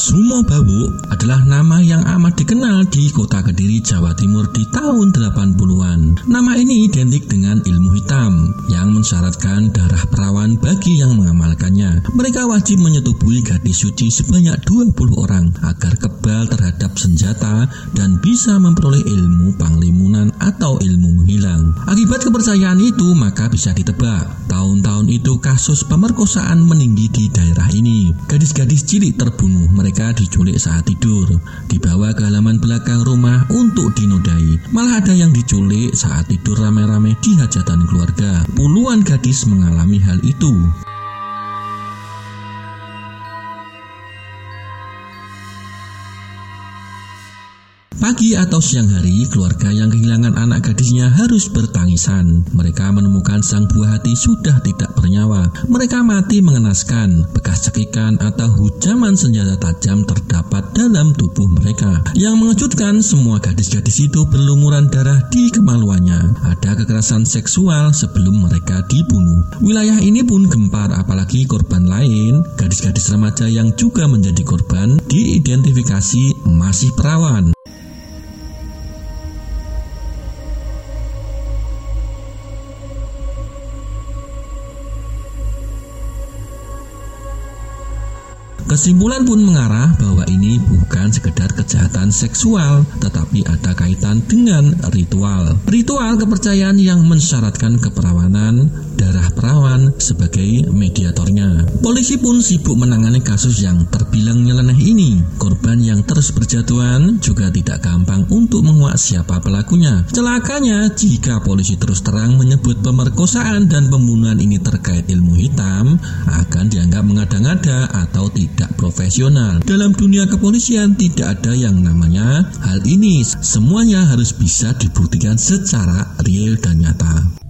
Sumo Bawu adalah nama yang amat dikenal di kota Kediri, Jawa Timur di tahun 80-an. Nama ini identik dengan ilmu hitam yang mensyaratkan darah perawan bagi yang mengamalkannya. Mereka wajib menyetubuhi gadis suci sebanyak 20 orang agar kebal terhadap senjata dan bisa memperoleh ilmu panglimunan atau ilmu menghilang. Akibat kepercayaan itu maka bisa ditebak. Tahun-tahun itu kasus pemerkosaan meninggi di daerah ini. Gadis-gadis cilik terbunuh mereka diculik saat tidur, dibawa ke halaman belakang rumah untuk dinodai. Malah ada yang diculik saat tidur rame-rame di hajatan keluarga. Puluhan gadis mengalami hal itu. Pagi atau siang hari, keluarga yang kehilangan anak gadisnya harus bertangisan. Mereka menemukan sang buah hati sudah tidak bernyawa. Mereka mati mengenaskan. Bekas cekikan atau hujaman senjata tajam terdapat dalam tubuh mereka. Yang mengejutkan, semua gadis-gadis itu berlumuran darah di kemaluannya. Ada kekerasan seksual sebelum mereka dibunuh. Wilayah ini pun gempar apalagi korban lain, gadis-gadis remaja yang juga menjadi korban, diidentifikasi masih perawan. Kesimpulan pun mengarah bahwa ini bukan sekedar kejahatan seksual, tetapi ada kaitan dengan ritual. Ritual kepercayaan yang mensyaratkan keperawanan, darah perawan sebagai mediatornya. Polisi pun sibuk menangani kasus yang terbilang nyeleneh ini. Korban yang terus berjatuhan juga tidak gampang untuk menguak siapa pelakunya. Celakanya, jika polisi terus terang menyebut pemerkosaan dan pembunuhan ini terkait ilmu hitam, akan dianggap mengada-ngada atau tidak profesional. Dalam dunia kepolisian tidak ada yang namanya hal ini. Semuanya harus bisa dibuktikan secara real dan nyata.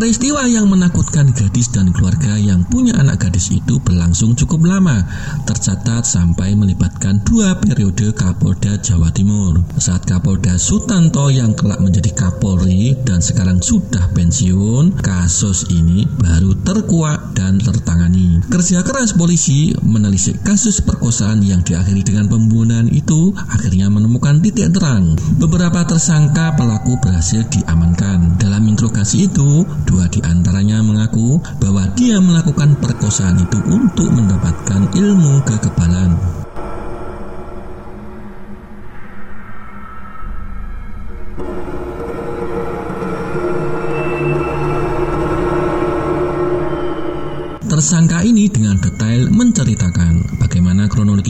Peristiwa yang menakutkan gadis dan keluarga yang punya anak gadis itu berlangsung cukup lama, tercatat sampai melibatkan dua periode Kapolda Jawa Timur. Saat Kapolda Sutanto yang kelak menjadi Kapolri dan sekarang sudah pensiun, kasus ini baru terkuak dan tertangani. Kerja keras polisi menelisik kasus perkosaan yang diakhiri dengan pembunuhan itu akhirnya menemukan titik terang. Beberapa tersangka pelaku berhasil diamankan. Dalam interogasi itu, Dua di antaranya mengaku bahwa dia melakukan perkosaan itu untuk mendapatkan ilmu kekebalan. Tersangka ini dengan detail menceritakan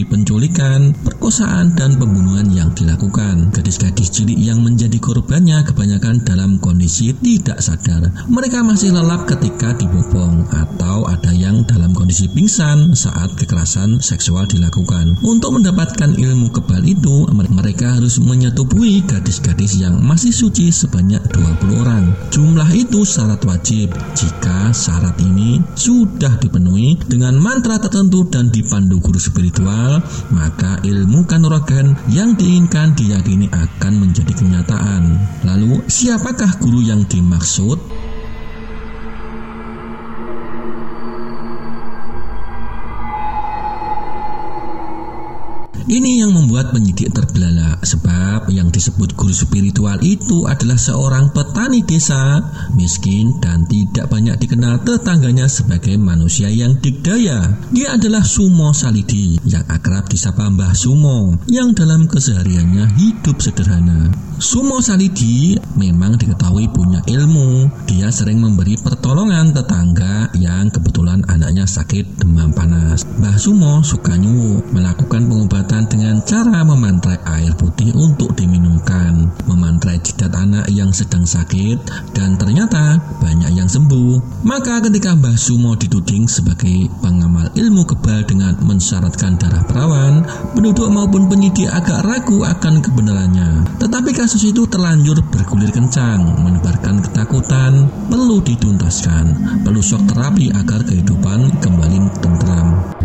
kronologi penculikan, perkosaan, dan pembunuhan yang dilakukan. Gadis-gadis cilik yang menjadi korbannya kebanyakan dalam kondisi tidak sadar. Mereka masih lelap ketika dibopong atau ada yang dalam kondisi pingsan saat kekerasan seksual dilakukan. Untuk mendapatkan ilmu kebal itu, mereka harus menyetubuhi gadis-gadis yang masih suci sebanyak 20 orang. Jumlah itu syarat wajib. Jika syarat ini sudah dipenuhi dengan mantra tertentu dan dipandu guru spiritual, maka ilmu kanuragan yang diinginkan diyakini akan menjadi kenyataan. Lalu, siapakah guru yang dimaksud? Ini yang membuat penyidik terbelalak sebab yang disebut guru spiritual itu adalah seorang petani desa miskin dan tidak banyak dikenal tetangganya sebagai manusia yang dikdaya. Dia adalah Sumo Salidi yang akrab disapa Mbah Sumo yang dalam kesehariannya hidup sederhana. Sumo Salidi memang diketahui punya ilmu. Dia sering memberi pertolongan tetangga yang kebetulan anaknya sakit demam panas. Mbah Sumo suka nyuwu melakukan pengobatan dengan cara memantrai air putih untuk diminumkan, memantrai jidat anak yang sedang sakit, dan ternyata banyak yang sembuh. Maka ketika Mbah Sumo dituding sebagai pengamal ilmu kebal dengan mensyaratkan darah perawan, penduduk maupun penyidik agak ragu akan kebenarannya. Tetapi kasus itu terlanjur bergulir kencang, menebarkan ketakutan, perlu dituntaskan, perlu shock terapi agar kehidupan kembali tentram.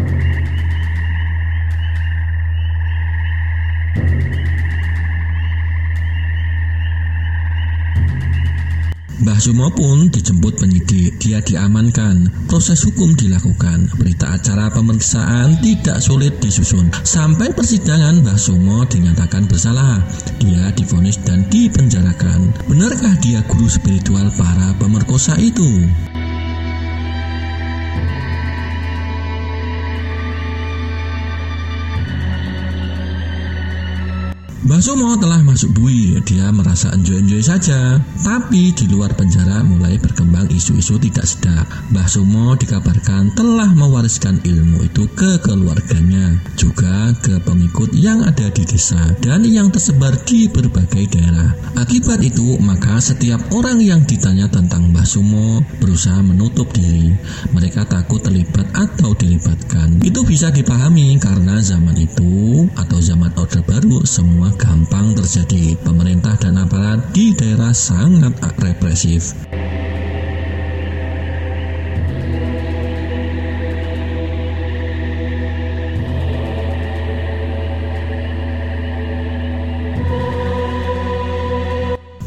Sumo pun dijemput penyidik. Dia diamankan. Proses hukum dilakukan. Berita acara pemeriksaan tidak sulit disusun. Sampai persidangan Mbah Sumo dinyatakan bersalah. Dia difonis dan dipenjarakan. Benarkah dia guru spiritual para pemerkosa itu? Mbah telah masuk bui, dia merasa enjoy-enjoy saja. Tapi di luar penjara mulai berkembang isu-isu tidak sedap. Mbah Sumo dikabarkan telah mewariskan ilmu itu ke keluarganya, juga ke pengikut yang ada di desa dan yang tersebar di berbagai daerah. Akibat itu, maka setiap orang yang ditanya tentang Mbah Sumo berusaha menutup diri. Mereka takut terlibat atau dilibatkan. Itu bisa dipahami karena zaman itu atau zaman Orde Baru semua gampang terjadi. Pemerintah dan aparat di daerah sangat represif.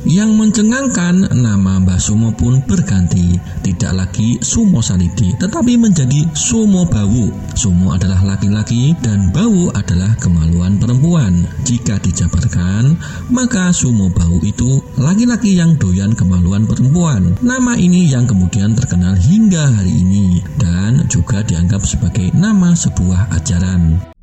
Yang mencengangkan nama Mbah Sumo pun berganti, tidak lagi Sumo Salidi, tetapi menjadi Sumo Bawu. Sumo adalah laki-laki dan Bawu adalah kemaluan perempuan. Jika dijabarkan, maka Sumo Bawu itu laki-laki yang doyan kemaluan perempuan. Nama ini yang kemudian terkenal hingga hari ini dan juga dianggap sebagai nama sebuah ajaran.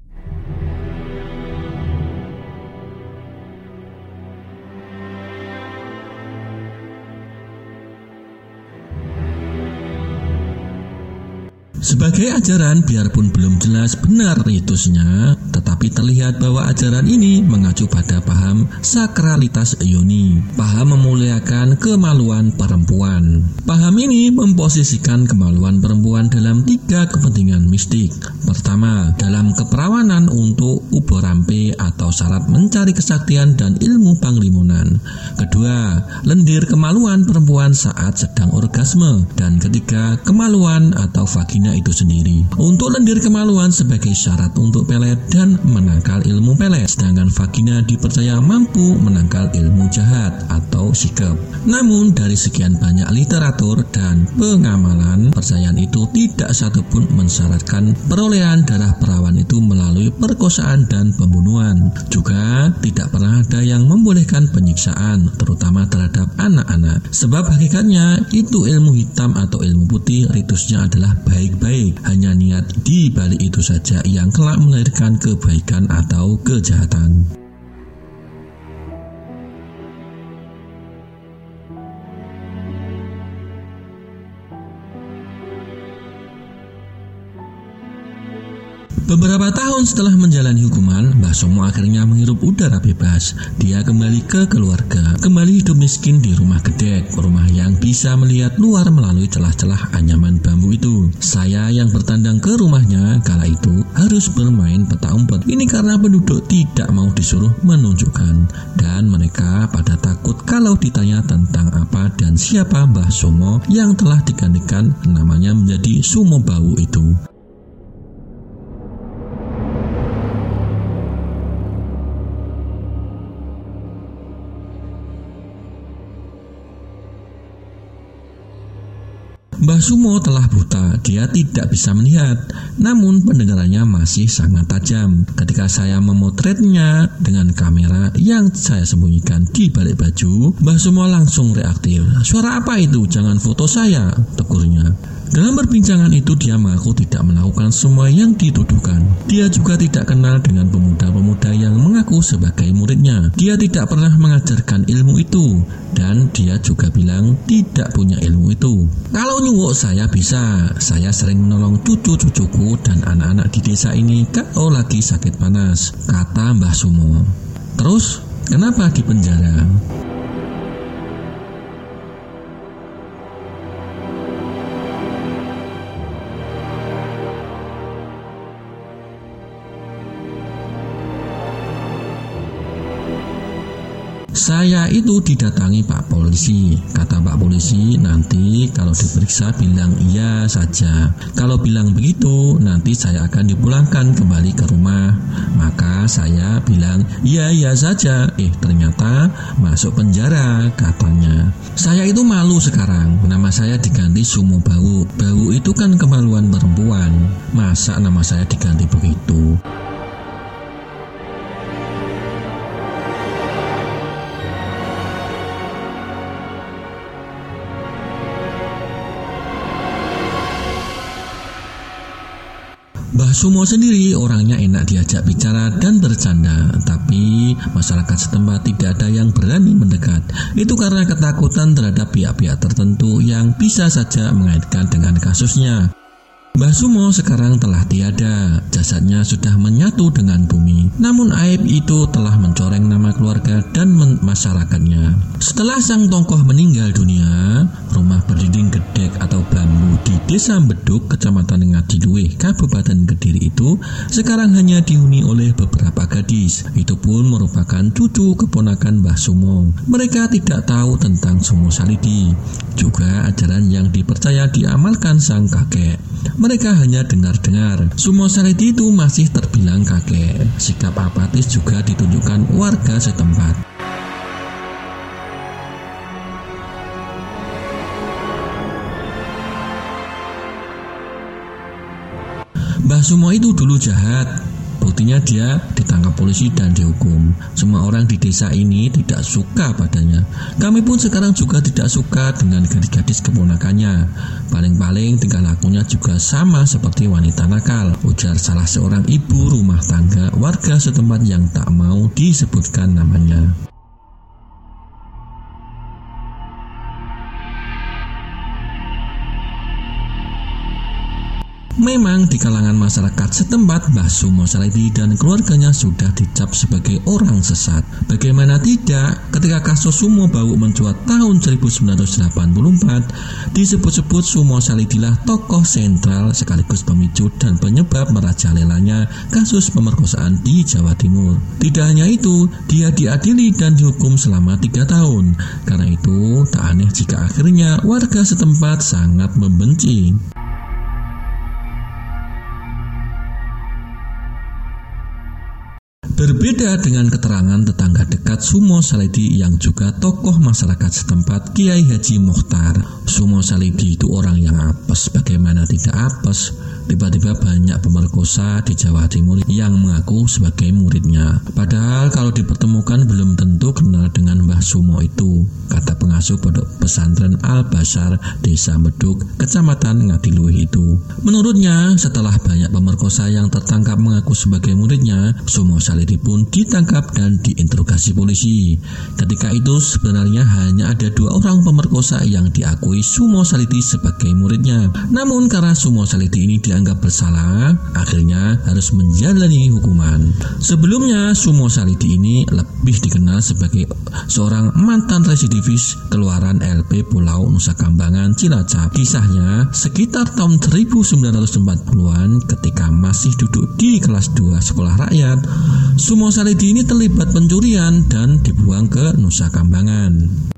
Sebagai ajaran, biarpun belum jelas benar ritusnya, tetapi terlihat bahwa ajaran ini mengacu pada paham sakralitas yoni, paham memuliakan kemaluan perempuan. Paham ini memposisikan kemaluan perempuan dalam tiga kepentingan mistik. Pertama, dalam keperawanan untuk uborampe atau syarat mencari kesaktian dan ilmu panglimunan. Kedua, lendir kemaluan perempuan saat sedang orgasme. Dan ketiga, kemaluan atau vagina itu sendiri. Untuk lendir kemaluan sebagai syarat untuk pelet dan menangkal ilmu pelet, sedangkan vagina dipercaya mampu menangkal ilmu jahat atau sikap. Namun dari sekian banyak literatur dan pengamalan, percayaan itu tidak satupun mensyaratkan perolehan darah perawan itu melalui perkosaan dan pembunuhan. Juga tidak pernah ada yang membolehkan penyiksaan, terutama terhadap anak-anak. Sebab hakikatnya itu ilmu hitam atau ilmu putih ritusnya adalah baik-baik baik, hanya niat di balik itu saja yang kelak melahirkan kebaikan atau kejahatan. Beberapa tahun setelah menjalani hukuman, Mbah Somo akhirnya menghirup udara bebas. Dia kembali ke keluarga, kembali hidup miskin di rumah gedek, rumah yang bisa melihat luar melalui celah-celah anyaman bambu itu. Saya yang bertandang ke rumahnya kala itu harus bermain peta umpet. Ini karena penduduk tidak mau disuruh menunjukkan dan mereka pada takut kalau ditanya tentang apa dan siapa Mbah Somo yang telah digantikan namanya menjadi Sumo Bau itu. Mbah Sumo telah buta, dia tidak bisa melihat, namun pendengarannya masih sangat tajam. Ketika saya memotretnya dengan kamera yang saya sembunyikan di balik baju, Mbah Sumo langsung reaktif. Suara apa itu? Jangan foto saya, tegurnya. Dalam perbincangan itu dia mengaku tidak melakukan semua yang dituduhkan. Dia juga tidak kenal dengan pemuda-pemuda yang mengaku sebagai muridnya. Dia tidak pernah mengajarkan ilmu itu dan dia juga bilang tidak punya ilmu itu. Kalau nyuwuk saya bisa, saya sering menolong cucu-cucuku dan anak-anak di desa ini kalau lagi sakit panas, kata Mbah Sumo. Terus, kenapa di penjara? Saya itu didatangi Pak Polisi. Kata Pak Polisi, nanti kalau diperiksa bilang iya saja. Kalau bilang begitu, nanti saya akan dipulangkan kembali ke rumah. Maka saya bilang, iya iya saja. Eh, ternyata masuk penjara katanya. Saya itu malu sekarang. Nama saya diganti Sumo Bau. Bau itu kan kemaluan perempuan. Masa nama saya diganti begitu? Sumo sendiri orangnya enak diajak bicara dan bercanda, tapi masyarakat setempat tidak ada yang berani mendekat. Itu karena ketakutan terhadap pihak-pihak tertentu yang bisa saja mengaitkan dengan kasusnya. Mbah Sumo sekarang telah tiada, jasadnya sudah menyatu dengan bumi. Namun aib itu telah mencoreng nama keluarga dan masyarakatnya. Setelah sang tokoh meninggal dunia, rumah berdinding gedek atau bambu di Desa Beduk, Kecamatan Ngadiluih, Kabupaten Kediri itu sekarang hanya dihuni oleh beberapa gadis. Itu pun merupakan cucu keponakan Mbah Sumo. Mereka tidak tahu tentang Sumo Salidi, juga ajaran yang dipercaya diamalkan sang kakek. Mereka hanya dengar-dengar. Sumo Salidi itu masih terbilang kakek. Sikap apatis juga ditunjukkan warga setempat. Mbah Sumo itu dulu jahat, Buktinya dia ditangkap polisi dan dihukum. Semua orang di desa ini tidak suka padanya. Kami pun sekarang juga tidak suka dengan gadis-gadis keponakannya. Paling-paling tingkah lakunya juga sama seperti wanita nakal. Ujar salah seorang ibu rumah tangga warga setempat yang tak mau disebutkan namanya. Memang di kalangan masyarakat setempat Mbah Sumo Salidi dan keluarganya sudah dicap sebagai orang sesat. Bagaimana tidak ketika kasus Sumo Bau mencuat tahun 1984 disebut-sebut Sumo Salidilah tokoh sentral sekaligus pemicu dan penyebab merajalelanya kasus pemerkosaan di Jawa Timur. Tidak hanya itu, dia diadili dan dihukum selama tiga tahun. Karena itu, tak aneh jika akhirnya warga setempat sangat membenci. Berbeda dengan keterangan tetangga dekat Sumo Salidi yang juga tokoh masyarakat setempat Kiai Haji Mukhtar. Sumo Salidi itu orang yang apes, bagaimana tidak apes? Tiba-tiba banyak pemerkosa di Jawa Timur yang mengaku sebagai muridnya. Padahal kalau dipertemukan belum tentu kenal dengan Mbah Sumo itu, kata pengasuh pondok pesantren Al Basar Desa Meduk, Kecamatan Ngadiluih itu. Menurutnya, setelah banyak pemerkosa yang tertangkap mengaku sebagai muridnya, Sumo Salidi pun ditangkap dan diinterogasi polisi. Ketika itu sebenarnya hanya ada dua orang pemerkosa yang diakui Sumo Salidi sebagai muridnya. Namun karena Sumo Salidi ini dia dianggap bersalah, akhirnya harus menjalani hukuman. Sebelumnya, Sumo Salidi ini lebih dikenal sebagai seorang mantan residivis keluaran LP Pulau Nusa Kambangan Cilacap. Kisahnya sekitar tahun 1940-an ketika masih duduk di kelas 2 sekolah rakyat, Sumo Salidi ini terlibat pencurian dan dibuang ke Nusa Kambangan.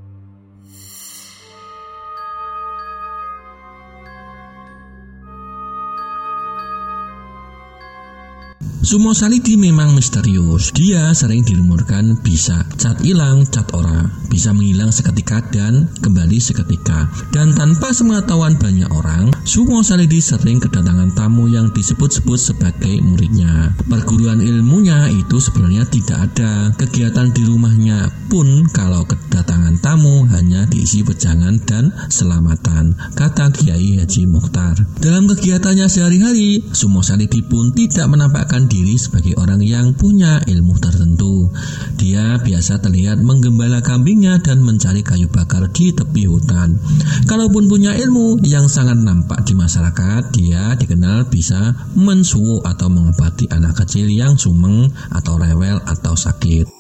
Sumo Salidi memang misterius. Dia sering dirumorkan bisa cat hilang, cat ora, bisa menghilang seketika dan kembali seketika. Dan tanpa sepengetahuan banyak orang, Sumo Salidi sering kedatangan tamu yang disebut-sebut sebagai muridnya. Perguruan ilmunya itu sebenarnya tidak ada. Kegiatan di rumahnya pun kalau kedatangan tamu hanya diisi pejangan dan selamatan, kata Kiai Haji Mukhtar. Dalam kegiatannya sehari-hari, Sumo Salidi pun tidak menampakkan diri diri sebagai orang yang punya ilmu tertentu. Dia biasa terlihat menggembala kambingnya dan mencari kayu bakar di tepi hutan. Kalaupun punya ilmu yang sangat nampak di masyarakat, dia dikenal bisa mensuwo atau mengobati anak kecil yang sumeng atau rewel atau sakit.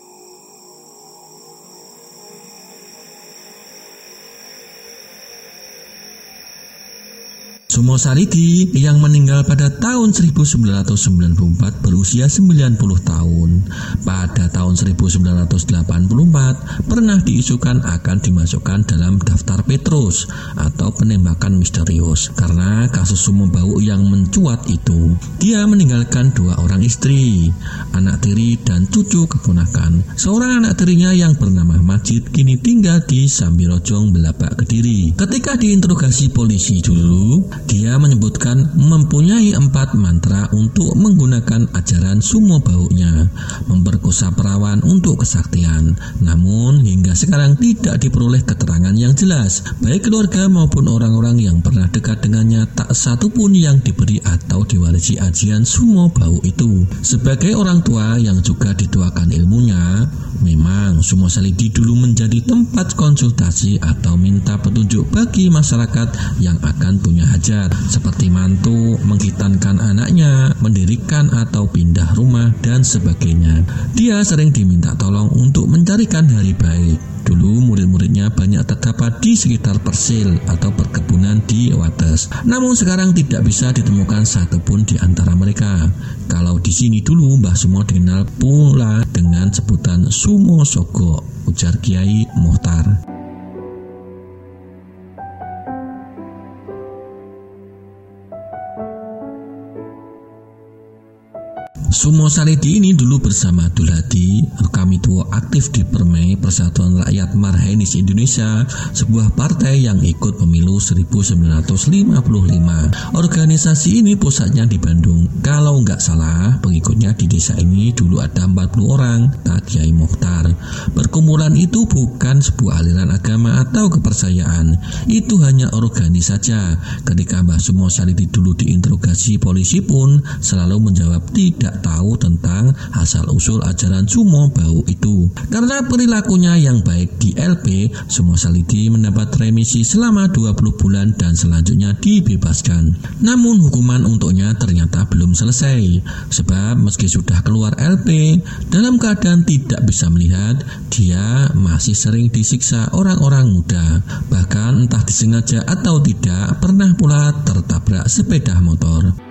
Sumo Saridi yang meninggal pada tahun 1994 berusia 90 tahun. Pada tahun 1984 pernah diisukan akan dimasukkan dalam daftar Petrus atau penembakan misterius karena kasus sumo bau yang mencuat itu. Dia meninggalkan dua orang istri, anak tiri dan cucu keponakan. Seorang anak tirinya yang bernama Majid kini tinggal di Sambirojong, Belabak, Kediri. Ketika diinterogasi polisi dulu, dia menyebutkan mempunyai empat mantra untuk menggunakan ajaran sumo baunya, memperkosa perawan untuk kesaktian. Namun hingga sekarang tidak diperoleh keterangan yang jelas, baik keluarga maupun orang-orang yang pernah dekat dengannya tak satu pun yang diberi atau diwarisi ajian sumo bau itu. Sebagai orang tua yang juga dituakan ilmunya, memang Sumo Salidi dulu menjadi tempat konsultasi atau minta petunjuk bagi masyarakat yang akan punya hajat seperti mantu, menghitankan anaknya, mendirikan atau pindah rumah, dan sebagainya. Dia sering diminta tolong untuk mencarikan hari baik. Dulu murid-muridnya banyak terdapat di sekitar Persil atau perkebunan di Wates. Namun sekarang tidak bisa ditemukan satupun di antara mereka. Kalau di sini dulu Mbah Sumo dikenal pula dengan sebutan Sumo Sogo, ujar Kiai Muhtar. Sumo Saridi ini dulu bersama Duladi, kami tua aktif di Permai Persatuan Rakyat Marhainis Indonesia, sebuah partai yang ikut pemilu 1955. Organisasi ini pusatnya di Bandung. Kalau nggak salah, pengikutnya di desa ini dulu ada 40 orang, tak Kiai Mukhtar. Perkumpulan itu bukan sebuah aliran agama atau kepercayaan, itu hanya organisasi saja. Ketika Mbah Sumo Saridi dulu diinterogasi polisi pun selalu menjawab tidak tahu tentang asal-usul ajaran Sumo Bau itu. Karena perilakunya yang baik di LP, Sumo Salidi mendapat remisi selama 20 bulan dan selanjutnya dibebaskan. Namun hukuman untuknya ternyata belum selesai, sebab meski sudah keluar LP, dalam keadaan tidak bisa melihat, dia masih sering disiksa orang-orang muda. Bahkan entah disengaja atau tidak, pernah pula tertabrak sepeda motor.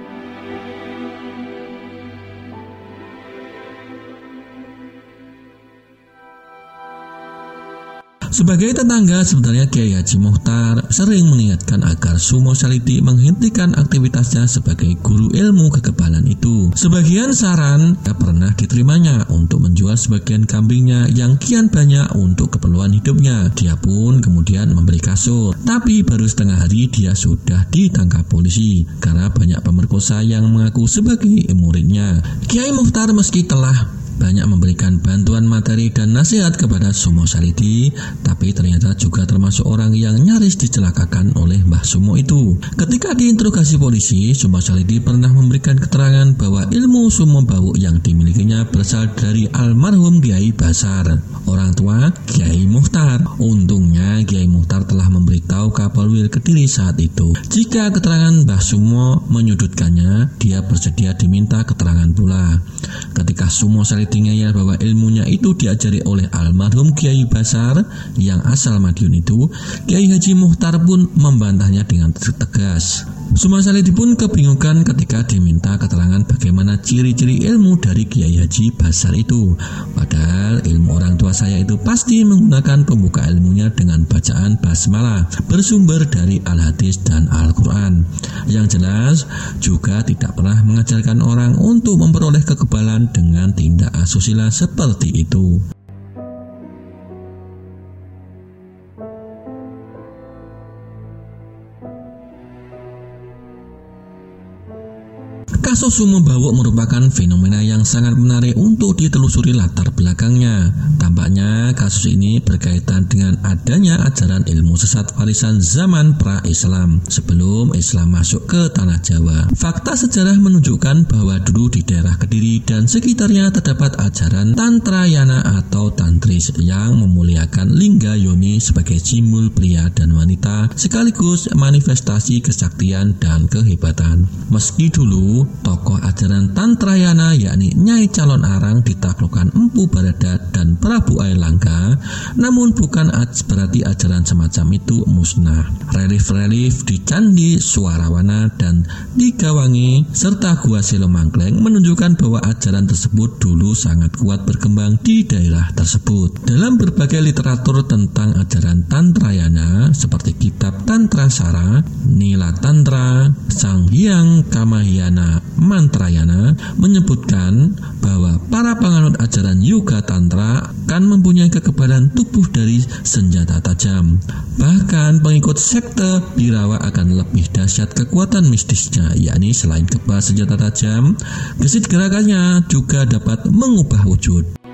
Sebagai tetangga, sebenarnya Kiai Haji Muhtar sering mengingatkan agar Sumo Saliti menghentikan aktivitasnya sebagai guru ilmu kekebalan itu. Sebagian saran tak pernah diterimanya untuk menjual sebagian kambingnya yang kian banyak untuk keperluan hidupnya. Dia pun kemudian memberi kasur. Tapi baru setengah hari dia sudah ditangkap polisi karena banyak pemerkosa yang mengaku sebagai muridnya. Kiai Muhtar meski telah banyak memberikan bantuan materi dan nasihat kepada Sumo Salidi, tapi ternyata juga termasuk orang yang nyaris dicelakakan oleh Mbah Sumo itu. Ketika diinterogasi polisi, Sumo Salidi pernah memberikan keterangan bahwa ilmu Sumo Bau yang dimilikinya berasal dari almarhum Kiai Basar, orang tua Kiai Muhtar. Untungnya Kiai Muhtar telah memberitahu Kapolwil Kediri saat itu. Jika keterangan Mbah Sumo menyudutkannya, dia bersedia diminta keterangan pula. Ketika Sumo Salidi ngeyel bahwa ilmunya itu diajari oleh almarhum Kiai Basar yang asal Madiun itu, Kiai Haji Muhtar pun membantahnya dengan tegas. Suma Salidi pun kebingungan ketika diminta keterangan bagaimana ciri-ciri ilmu dari Kiai Haji Basar itu. Padahal ilmu orang tua saya itu pasti menggunakan pembuka ilmunya dengan bacaan basmalah bersumber dari Al-Hadis dan Al-Quran. Yang jelas juga tidak pernah mengajarkan orang untuk memperoleh kekebalan dengan tindak asusila seperti itu. Kasus sumo bawok merupakan fenomena yang sangat menarik untuk ditelusuri latar belakangnya. Tampaknya kasus ini berkaitan dengan adanya ajaran ilmu sesat warisan zaman pra-Islam sebelum Islam masuk ke tanah Jawa. Fakta sejarah menunjukkan bahwa dulu di daerah Kediri dan sekitarnya terdapat ajaran Tantrayana atau Tantris yang memuliakan lingga yoni sebagai simbol pria dan wanita sekaligus manifestasi kesaktian dan kehebatan. Meski dulu tokoh ajaran Tantrayana yakni Nyai Calon Arang ditaklukkan Empu Baradat dan Prabu Air Langga, namun bukan berarti ajaran semacam itu musnah. Relief-relief di Candi Suarawana dan di Gawangi serta Gua Silomangkleng menunjukkan bahwa ajaran tersebut dulu sangat kuat berkembang di daerah tersebut. Dalam berbagai literatur tentang ajaran Tantrayana seperti kitab Tantra Sara, Nila Tantra, Sang Hyang Kamahyana Mantrayana menyebutkan bahwa para penganut ajaran Yoga Tantra akan mempunyai kekebalan tubuh dari senjata tajam. Bahkan pengikut sekte Birawa akan lebih dahsyat kekuatan mistisnya, yakni selain kebal senjata tajam, gesit gerakannya juga dapat mengubah wujud.